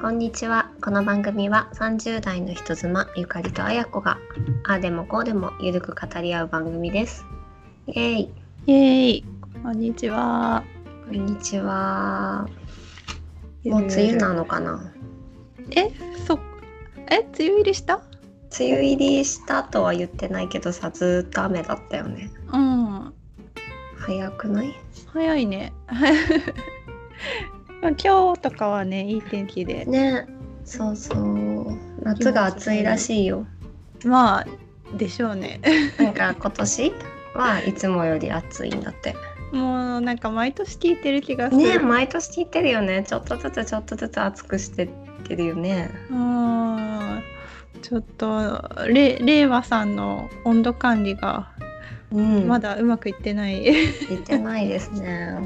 こんにちは。この番組は30代の人妻ゆかりとあやこがああでもこうでもゆるく語り合う番組です。イエーイ。イエーイこんにちは。こんにちは。もう梅雨なのかな？え、そえ、梅雨入りした？梅雨入りしたとは言ってないけどさ、ずーっと雨だったよね。うん。早くない？早いね。まあ今日とかはね、いい天気で。ね。そうそう。夏が暑いらしいよ。まあ、でしょうね。なんか今年？はいつもより暑いんだって。もうなんか毎年聞いてる気がする。ね毎年聞いてるよね。ちょっとずつちょっとずつ暑くしてってるよね。うん。ちょっと、れ令和さんの温度管理がうん。まだうまくいってない。言ってないですね。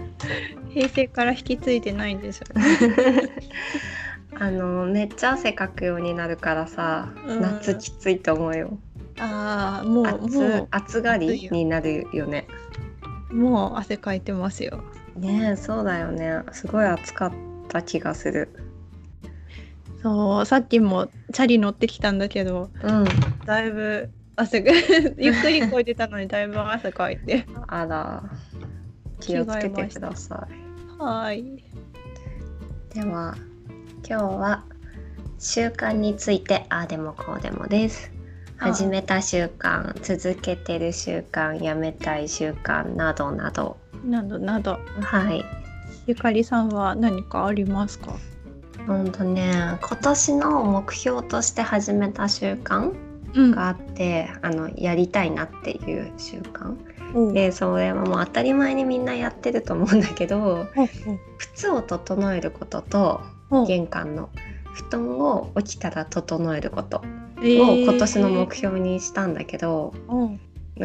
平成から引き継いでないんですよ。あのめっちゃ汗かくようになるからさ、うん夏きついと思うよ。ああ、もう、暑がりになるよね。う、もう汗かいてますよ。ねえそうだよね。すごい暑かった気がする。そうさっきもチャリ乗ってきたんだけどうん。だいぶ汗が ゆっくりこいてたのにだいぶ汗かいてあら気をつけてください。はいでは今日は習慣についてああでもこうでもです。はい始めた習慣、続けてる習慣、やめたい習慣などなど。などなどはい。ゆかりさんは何かありますか？ほんとね、今年の目標として始めた習慣うんがあって、あのやりたいなっていう習慣。おうで、それはもう当たり前にみんなやってると思うんだけど、おう靴を整えることと玄関の布団を起きたら整えることえをー。今年の目標にしたんだけど、おう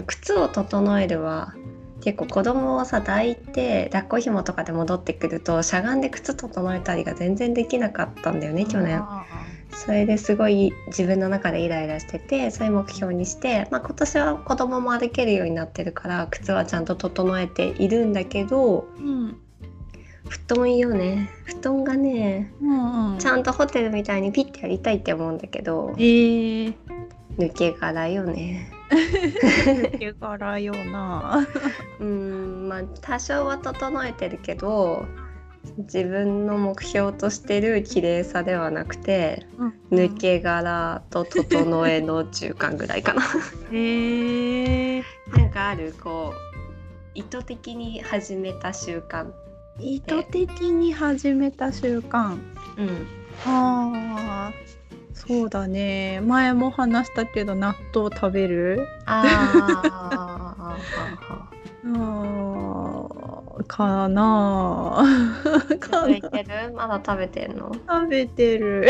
靴を整えるは結構子供をさ抱いて抱っこ紐とかで戻ってくるとしゃがんで靴整えたりが全然できなかったんだよね去年。あそれですごい自分の中でイライラしててそういう目標にして、まあ、今年は子供も歩けるようになってるから靴はちゃんと整えているんだけどーうん布団いいよね。布団がねうん。うんちゃんとホテルみたいにピッてやりたいって思うんだけどえー。抜け殻よね。手柄よな。うんまあ多少は整えてるけど自分の目標としてる綺麗さではなくて抜け殻と整えの中間ぐらいかな。えー。なんかあるこう意図的に始めた習慣。意図的に始めた習慣。うん。ああそうだね。前も話したけど納豆食べる？あうー。んかな食べ てる？まだ食べてんの？食べてる。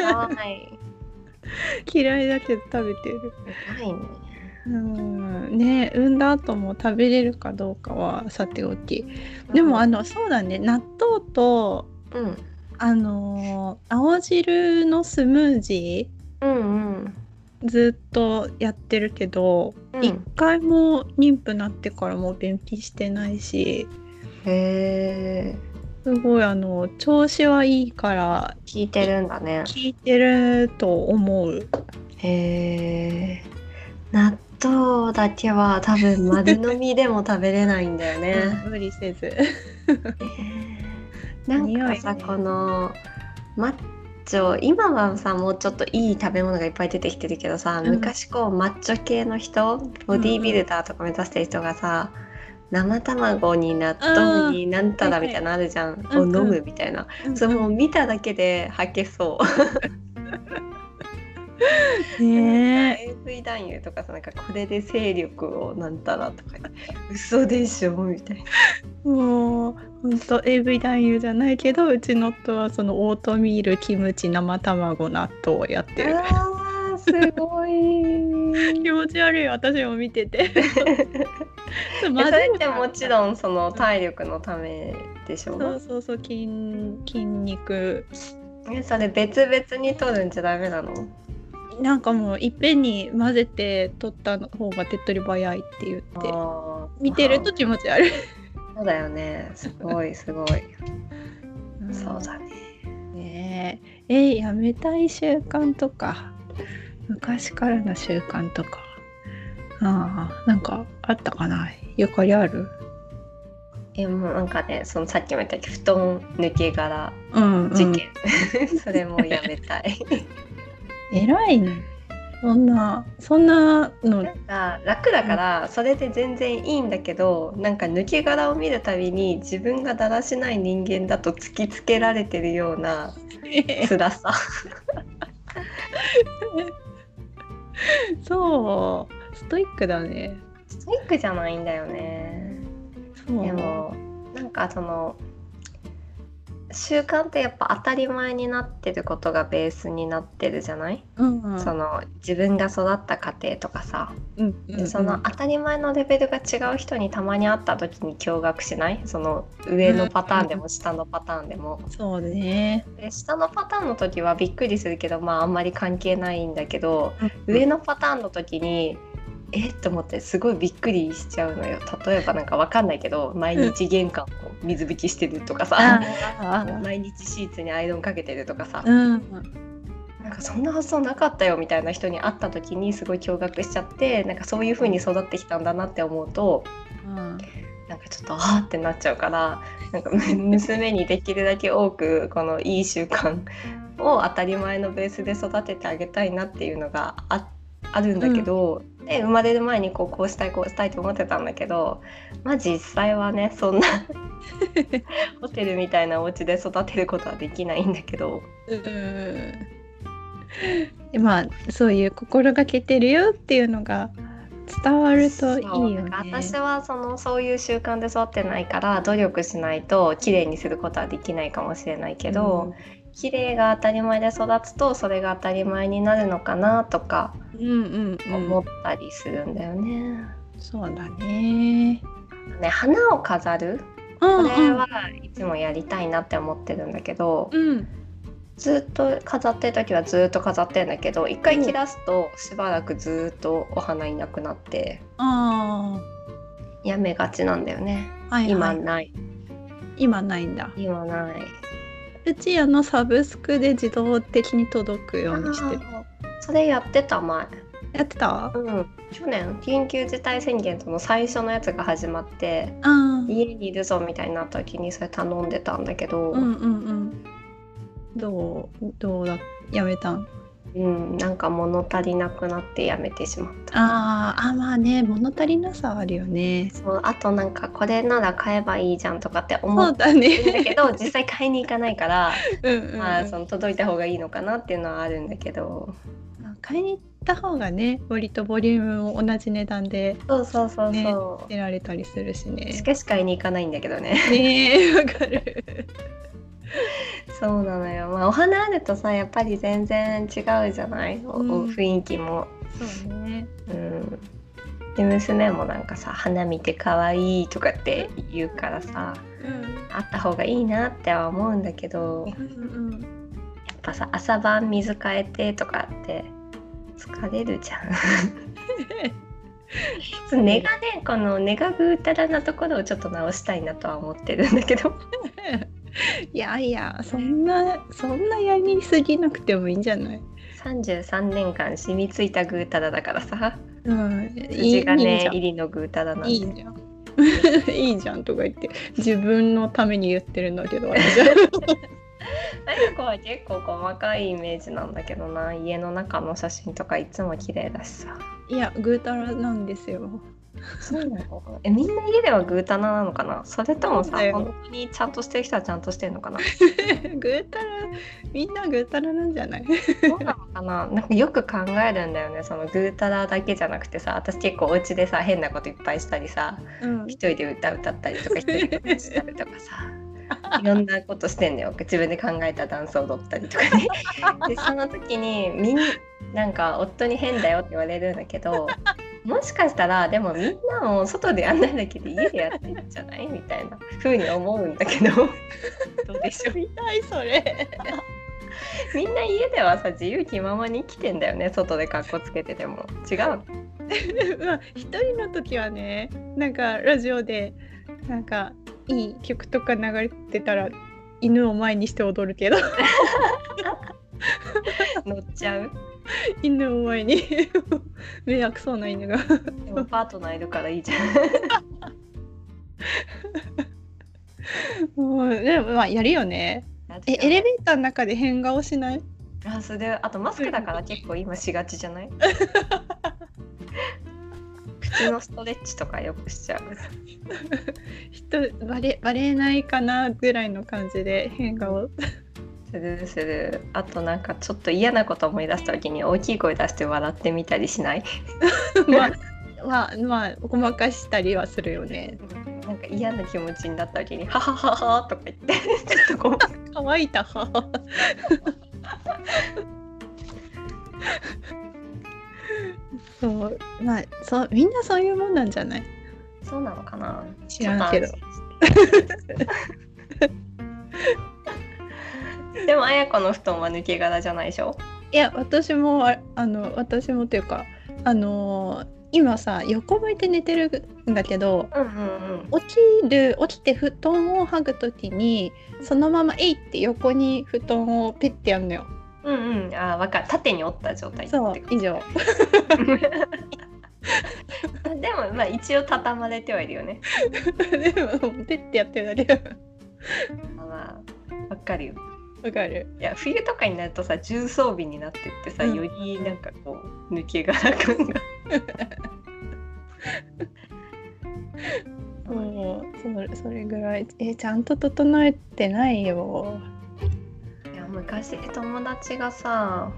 はい。嫌いだけど食べてる。ないね。うん。ね産んだ後も食べれるかどうかはさておき。でもあのそうだね。納豆とうん。あのー青汁のスムージうんうん。ーずっとやってるけどうん一、回も妊婦なってからも便秘してないしへえすごいあの調子はいいから聞いてるんだね効いてると思う。へえ納豆だけは多分丸飲みでも食べれないんだよね。無理せず。なんかさ、このマッチョ今はさもうちょっといい食べ物がいっぱい出てきてるけどさ、うん。昔こうマッチョ系の人ボディービルダーとか目指してる人がさ、生卵に納豆になんたらみたいなのあるじゃん、うん。うん。を飲むみたいな、それもう見ただけで吐けそう。ね AV 男優とかさなんかこれで勢力をなんたらとか嘘でしょみたいな。えもう本当 AV 男優じゃないけどうちの夫はそのオートミールキムチ生卵納豆をやってる。あーすごい。気持ち悪い私も見てて。それってもちろんその体力のためでしょ？そうそうそう筋筋肉。えそれ別々に取るんじゃダメなの？なんかもういっぺんに混ぜて取った方が手っ取り早いって言って見てると気持ち悪い。そうだよね。すごい すごい。そうだね。ねえ。ー、やめたい習慣とか昔からの習慣とか。ああなんかあったかな？ゆかりある？えもうなんかねそのさっきも言ったけど布団抜け殻うん、うん、事件、それもやめたい偉いね。そんなそんなの。なんか楽だからそれで全然いいんだけどなんか抜け殻を見るたびに自分がだらしない人間だと突きつけられてるような 辛さ。そう。ストイックだね。ストイックじゃないんだよね。でもなんかその習慣ってやっぱ当たり前になってることがベースになってるじゃない、うんうん。その自分が育った家庭とかさ。うんうんうん。でその当たり前のレベルが違う人にたまに会った時に驚愕しない？その上のパターンでも下のパターンでも。そうね。で下のパターンの時はびっくりするけどまああんまり関係ないんだけど上のパターンの時にえっと思ってすごいびっくりしちゃうのよ。例えばなんかわかんないけど毎日玄関を水拭きしてるとかさ。毎日シーツにアイロンかけてるとかさ。うん。なんかそんな発想なかったよみたいな人に会った時にすごい驚愕しちゃってなんかそういう風に育ってきたんだなって思うとうんなんかちょっとあーってなっちゃうからなんかむ娘にできるだけ多くこのいい習慣を当たり前のベースで育ててあげたいなっていうのがああるんだけど、で生まれる前にこうこうしたいこうしたいと思ってたんだけどまあ実際はねそんな ホテルみたいなお家で育てることはできないんだけど。うんまあそういう心がけてるよっていうのが伝わるといいよね。私はそのそういう習慣で育ってないから努力しないと綺麗にすることはできないかもしれないけど、綺麗が当たり前で育つとそれが当たり前になるのかなとかうん、うんうんうん思ったりするんだよね。そうだね。ね花を飾る？ここれはいつもやりたいなって思ってるんだけど、うんずっと飾ってる時はずっと飾ってるんだけど一回切らすとしばらくずっとお花いなくなってあやめがちなんだよね。あ、はいはい、今ない今ないんだ。今ない。うちあのサブスクで自動的に届くようにしてる。それやってた前。やってた？うん、去年緊急事態宣言との最初のやつが始まって家にいるぞみたいになった時にそれ頼んでたんだけど、うんうんうん。どうどうだやめたん？うんなんか物足りなくなってやめてしまった。あーあまあね物足りなさあるよね。そうあとなんかこれなら買えばいいじゃんとかって思そううだんだね。けど実際買いに行かないから、うんまあ、その届いた方がいいのかなっていうのはあるんだけど買いに行った方がね割とボリュームも同じ値段でそうそうそうそう、ね出られたりするしね。しかし買いに行かないんだけどねねえわかる。そうなのよ、まあ、お花あるとさやっぱり全然違うじゃない、おうん雰囲気も。そうね。うん、で娘もなんかさ花見て可愛いとかって言うからさうんあった方がいいなっては思うんだけどやうんうん。っぱさ朝晩水変えてとかって疲れるじゃん。根がねこの根がぐうたらなところをちょっと直したいなとは思ってるんだけど いやいやそんなそんなやりすぎなくてもいいんじゃない？33年間染みついたぐうたらだからさ。うん。筋がねいい入りのぐうたらなんで。いいじゃん。いいじゃんとか言って自分のために言ってるんだけどあれじゃん。あやこは結構細かいイメージなんだけどな。家の中の写真とかいつも綺麗だしさ。いやぐうたらなんですよそうなの。えみんな家ではぐうたらなのかな？それともさ本当にちゃんとしてる人はちゃんとしてるのかな？ぐうたらみんなぐうたらなんじゃない？そうなのかな？なんかよく考えるんだよね。そのぐうたらだけじゃなくてさ私結構お家でさ変なこといっぱいしたりさうん。一人で歌歌ったりとか一人で歌したりとかさ いろんなことしてんのよ。自分で考えたダンス踊ったりとかね。でその時にみんなんか夫に変だよって言われるんだけどもしかしたらでもみんなも外でやんないだけで家でやってるんじゃないみたいな風に思うんだけど。どうでしょう見たいそれみんな家ではさ自由気ままに生きてんだよね外で格好つけてても。違う まあ一人の時はねなんかラジオでなんかいい曲とか流れてたら犬を前にして踊るけど。乗っちゃう？犬の前に。迷惑そうな犬が。でも パートナーいるからいいじゃもうでもまあやるよね。ん。えエレベーターの中で変顔しない？あそれであとマスクだから結構今しがちじゃない？口のストレッチとかよくしちゃう。人バレバレないかなぐらいの感じで変顔するする。あとなんかちょっと嫌なこと思い出した時に大きい声出して笑ってみたりしない？まあまあまあごまかしたりはするよね。なんか嫌な気持ちになった時に「はははは」とか言って。ちょっとこう乾いた歯そう。まあそうみんなそういうもんなんじゃない？そうなのかな？知らんけど でも綾子の布団は抜け殻じゃないでしょ？いや私もああの私もというかあの今さ横向いて寝てるんだけどうんうん起きる起きて布団を剥ぐ時にそのまま「えい!」って横に布団をペッてやんのよ。うんうん。うんあわかる。縦に折った状態そう以上。でもまあ一応畳まれてはいるよね。でもペッてやってるだけまあわかるよわかる。いや冬とかになるとさ重装備になってってさ、うんよりなんかこう抜け殻感がも うそれそれぐらいえちゃんと整えてないよ。いや昔友達がさ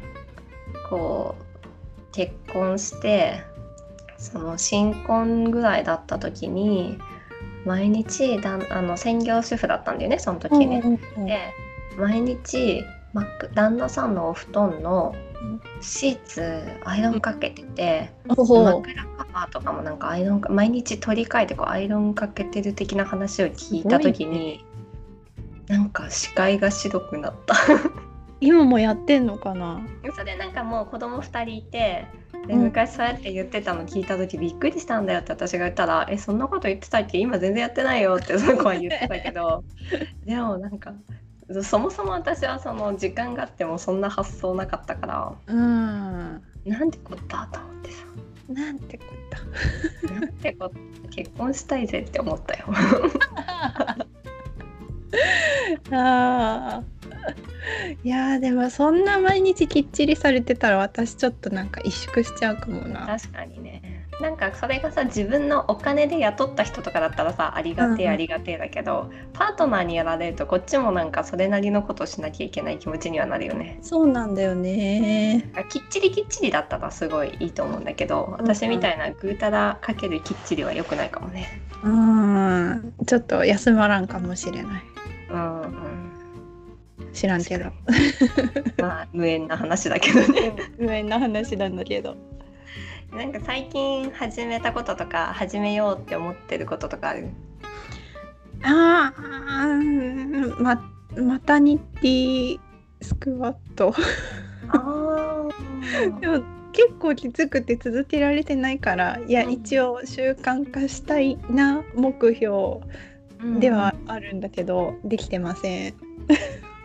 こう結婚してその新婚ぐらいだった時に毎日だんあの専業主婦だったんだよねその時ね。うんうんで毎日マック旦那さんのお布団のうんシーツアイロンかけてて、枕カバーとかもなんかアイロンか毎日取り替えてこうアイロンかけてる的な話を聞いた時に、なんか視界が白くなった。今もやってんのかな？それなんかもう子供2人いてでうん。昔そうやって言ってたの聞いた時びっくりしたんだよって私が言ったら「えそんなこと言ってたっけ？今全然やってないよ」ってその子は言ってたけど。でもなんかそもそも私はその時間があってもそんな発想なかったからうん。なんてこったと思ってさなんてこと。なんてこ結婚したいぜって思ったよ。ああ。いやーでもそんな毎日きっちりされてたら私ちょっとなんか萎縮しちゃうかもな。確かにねなんかそれがさ自分のお金で雇った人とかだったらさありがてえうんうんありがてえだけど、パートナーにやられるとこっちもなんかそれなりのことをしなきゃいけない気持ちにはなるよね。そうなんだよね。きっちりきっちりだったらすごいいいと思うんだけど私みたいなぐうたらかけるきっちりは良くないかもね。うん。ちょっと休まらんかもしれない。うんうん、知らんけど。まあ無縁な話だけどね。上の話なんだけど。なんか最近始めたこととか始めようって思ってることとかある？ああ、ま、マタニティスクワット。あでも結構きつくて続けられてないから、いや、うん一応習慣化したいな目標ではあるんだけど、できてません。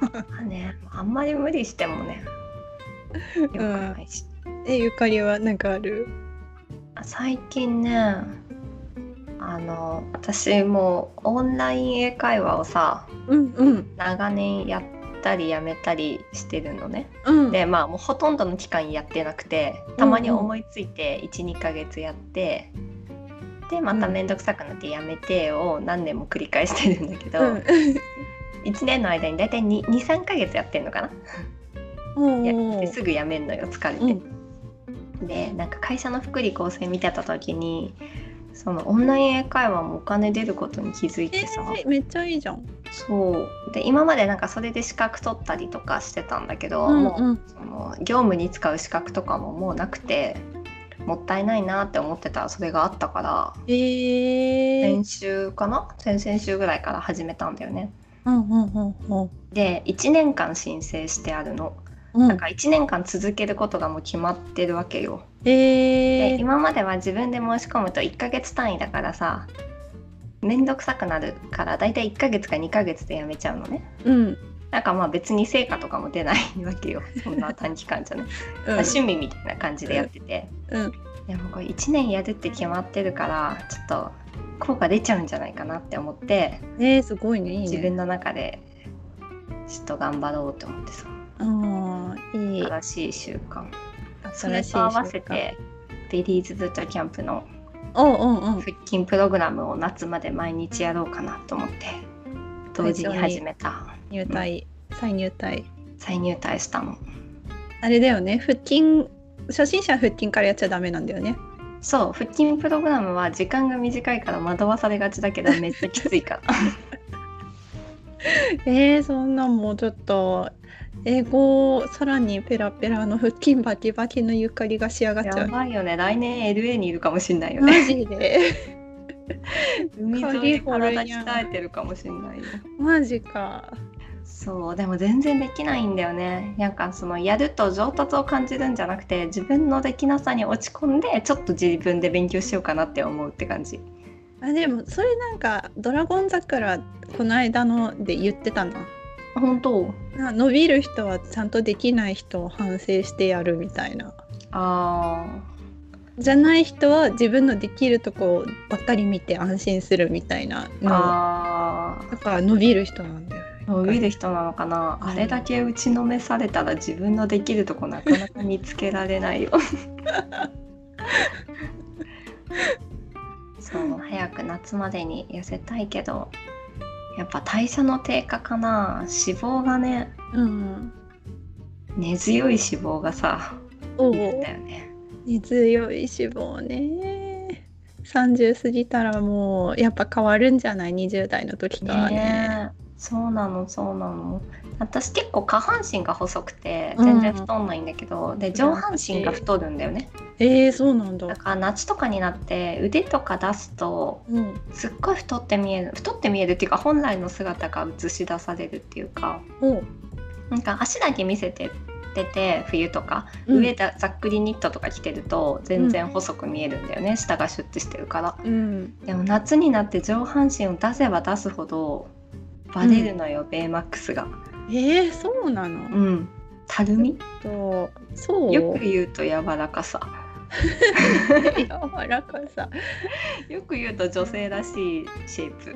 まあね、あんまり無理してもね。よくないし。え、ゆかりはなんかある？最近ね、あの私もオンライン英会話をさ、うんうん長年やったりやめたりしてるのね。うん。で、まあもうほとんどの期間やってなくて、たまに思いついて1、2ヶ月やって。でまた面倒くさくなってやめてを何年も繰り返してるんだけど、うん 1年の間に大体23ヶ月やってんのかな？おやってーすぐやめんのよ疲れて。でなんか会社の福利厚生見てた時にそのオンライン英会話もお金出ることに気づいえてさ、ーめっちゃいいじゃん。そうで今までなんかそれで資格取ったりとかしてたんだけど、うんもううんその業務に使う資格とかももうなくてもったいないなって思ってたらそれがあったから、えー。先週かな？先々週ぐらいから始めたんだよね。うんうんうんうんで1年間申請してあるの。うん。なんか1年間続けることがもう決まってるわけよ。えー。で今までは自分で申し込むと1ヶ月単位だからさ面倒くさくなるからだいたい1ヶ月か2ヶ月でやめちゃうのね。うんなんかまあ別に成果とかも出ないわけよ そんな短期間じゃね、うんまあ趣味みたいな感じでやってて、うんでもこれ1年やるって決まってるからちょっと効果出ちゃうんじゃないかなって思ってえー、すごいねね自分の中でちょっと頑張ろうと思ってさああいい。新しい習慣。それと合わせてビリーズブートキャンプの腹筋プログラムを夏まで毎日やろうかなと思って同時に始めた。入隊。再入隊。再入隊したの。あれだよね。腹筋初心者は腹筋からやっちゃダメなんだよね。そう。腹筋プログラムは時間が短いから惑わされがちだけどめっちゃきついから。えー、そんなんもうちょっと英語さらにペラペラの腹筋バキバキのゆかりが仕上がっちゃう。やばいよね。来年 LA にいるかもしんないよマねジで。海沿いで体鍛えてるかもしんないよ。マジか。そうでも全然できないんだよね。なんかそのやると上達を感じるんじゃなくて自分のできなさに落ち込んでちょっと自分で勉強しようかなって思うって感じ。あでもそれなんか「ドラゴン桜」この間ので言ってたな本当？な伸びる人はちゃんとできない人を反省してやるみたいな。あじゃない人は自分のできるとこばっかり見て安心するみたいなあだから伸びる人なんだよー伸びる人なのかな、うん。あれだけ打ちのめされたら自分のできるとこなかなか見つけられないよ。そう早く夏までに痩せたいけどやっぱ代謝の低下かな。脂肪がねうん根強い脂肪がさおだよね。根強い脂肪ね。30過ぎたらもうやっぱ変わるんじゃない？20代の時とはね。ねえ。そうなのそうなの私結構下半身が細くてうん。全然太んないんだけど、で上半身が太るんだよね。えー、そうなんだ。だから夏とかになって腕とか出すとうん。すっごい太って見える太って見えるっていうか本来の姿が映し出されるっていうかおなんか足だけ見せててて冬とか、うん。上だざっくりニットとか着てると全然細く見えるんだよね、下がシュッてしてるから。うん。でも夏になって上半身を出せば出すほどバレるのよ、ベイマックスがえー、そうなの、うん。たるみ？とそう？よく言うと柔らかさ。柔らかさ。よく言うと女性らしいシェイプ。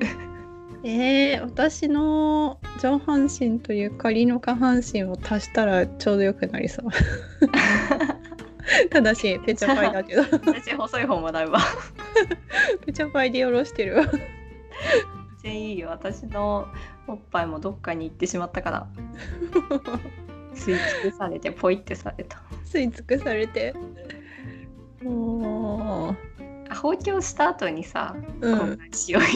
えー、私の上半身とゆかりの下半身を足したらちょうどよくなりそう。ただしペチャパイだけど。私細い方もらうわ。ペチャパイでよろしてるわ。全然いいよ。私のおっぱいもどっかに行ってしまったから。吸い尽くされてポイってされた。吸い尽くされて。もあ包協した後にさう、う交ん、換しようよ、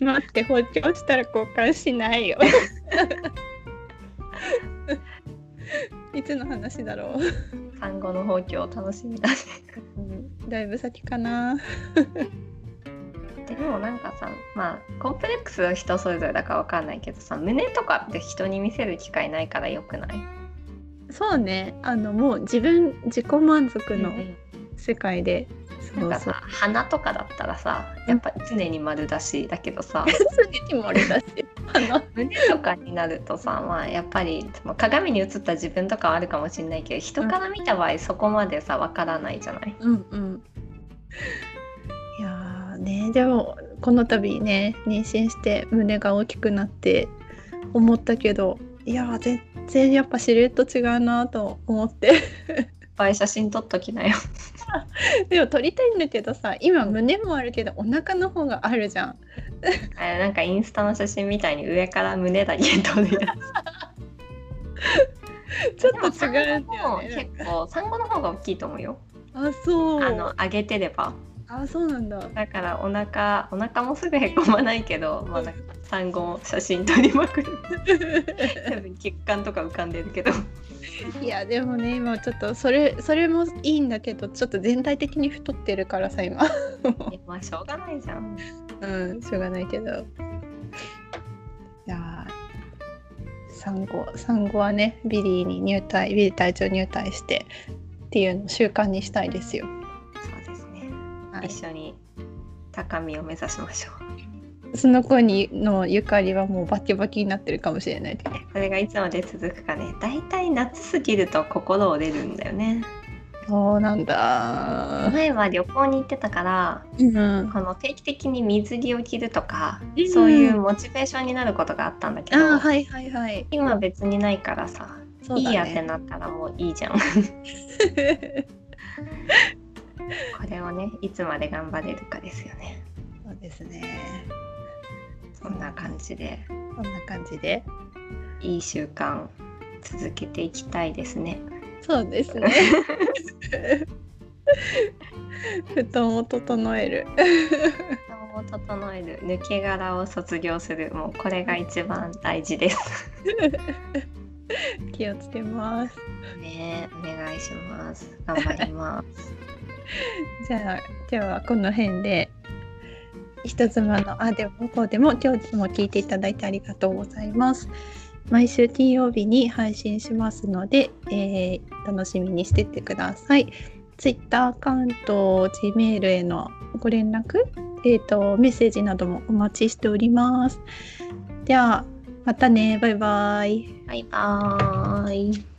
待って包丁したら交換しないよ。いつの話だろう、産後の包協楽しみだね。うん、だいぶ先かなでもなんかさまあコンプレックスは人それぞれだからわかんないけどさ胸とかって人に見せる機会ないからよくない？そうね。あのもう自分自己満足の世界で、なんかそう。そうさ鼻とかだったらさやっぱ常に丸出しだけどさ。常に漏れだし。あの 胸とかになるとさまあやっぱりまあ鏡に映った自分とかはあるかもしれないけど人から見た場合そこまでさわからないじゃない？うんうんね。でもこの度ね妊娠して胸が大きくなって思ったけどいやー全然やっぱシルエット違うなと思って。いっぱい写真撮っときなよ。でも撮りたいんだけどさ今胸もあるけどお腹の方があるじゃん。あれなんかインスタの写真みたいに上から胸だけ撮るやつ。ちょっと違うんだよもね結構産後の方が大きいと思うよ。あそう。あの上げてればあそうなんだ。だからお腹お腹もすぐへこまないけど、まあ、なんか産後写真撮りまくる。多分血管とか浮かんでるけど。いやでもね今ちょっとそれそれもいいんだけどちょっと全体的に太ってるからさ今。まあしょうがないじゃん。うんしょうがないけど。いやー産後産後はねビリーに入隊ビリー隊長入隊してっていうのを習慣にしたいですよ、一緒に高みを目指しましょう。その頃にはゆかりはもうバキバキになってるかもしれないこれがいつまで続くかね。だいたい夏すぎると心折れるんだよね。そうなんだ。前は旅行に行ってたから、うん。この定期的に水着を着るとか、うんそういうモチベーションになることがあったんだけど、はいはいはい。今別にないからさ、そうだいいやってねなったらもういいじゃん これをねいつまで頑張れるかですよね。そうですね。そんな感じで。こんな感じで。いい習慣続けていきたいですね。そうですね。布団を整える。体を整える。抜け殻を卒業する。もうこれが一番大事です。気をつけます。ねお願いします。頑張ります じゃあ今日はこの辺で人妻のあでもこうでも今日も聞いていただいてありがとうございます。毎週金曜日に配信しますので、えー楽しみにしててください。Twitter アカウント Gmail へのご連絡、えー、とメッセージなどもお待ちしております。ではまたね。バイバイ。バイバーイ。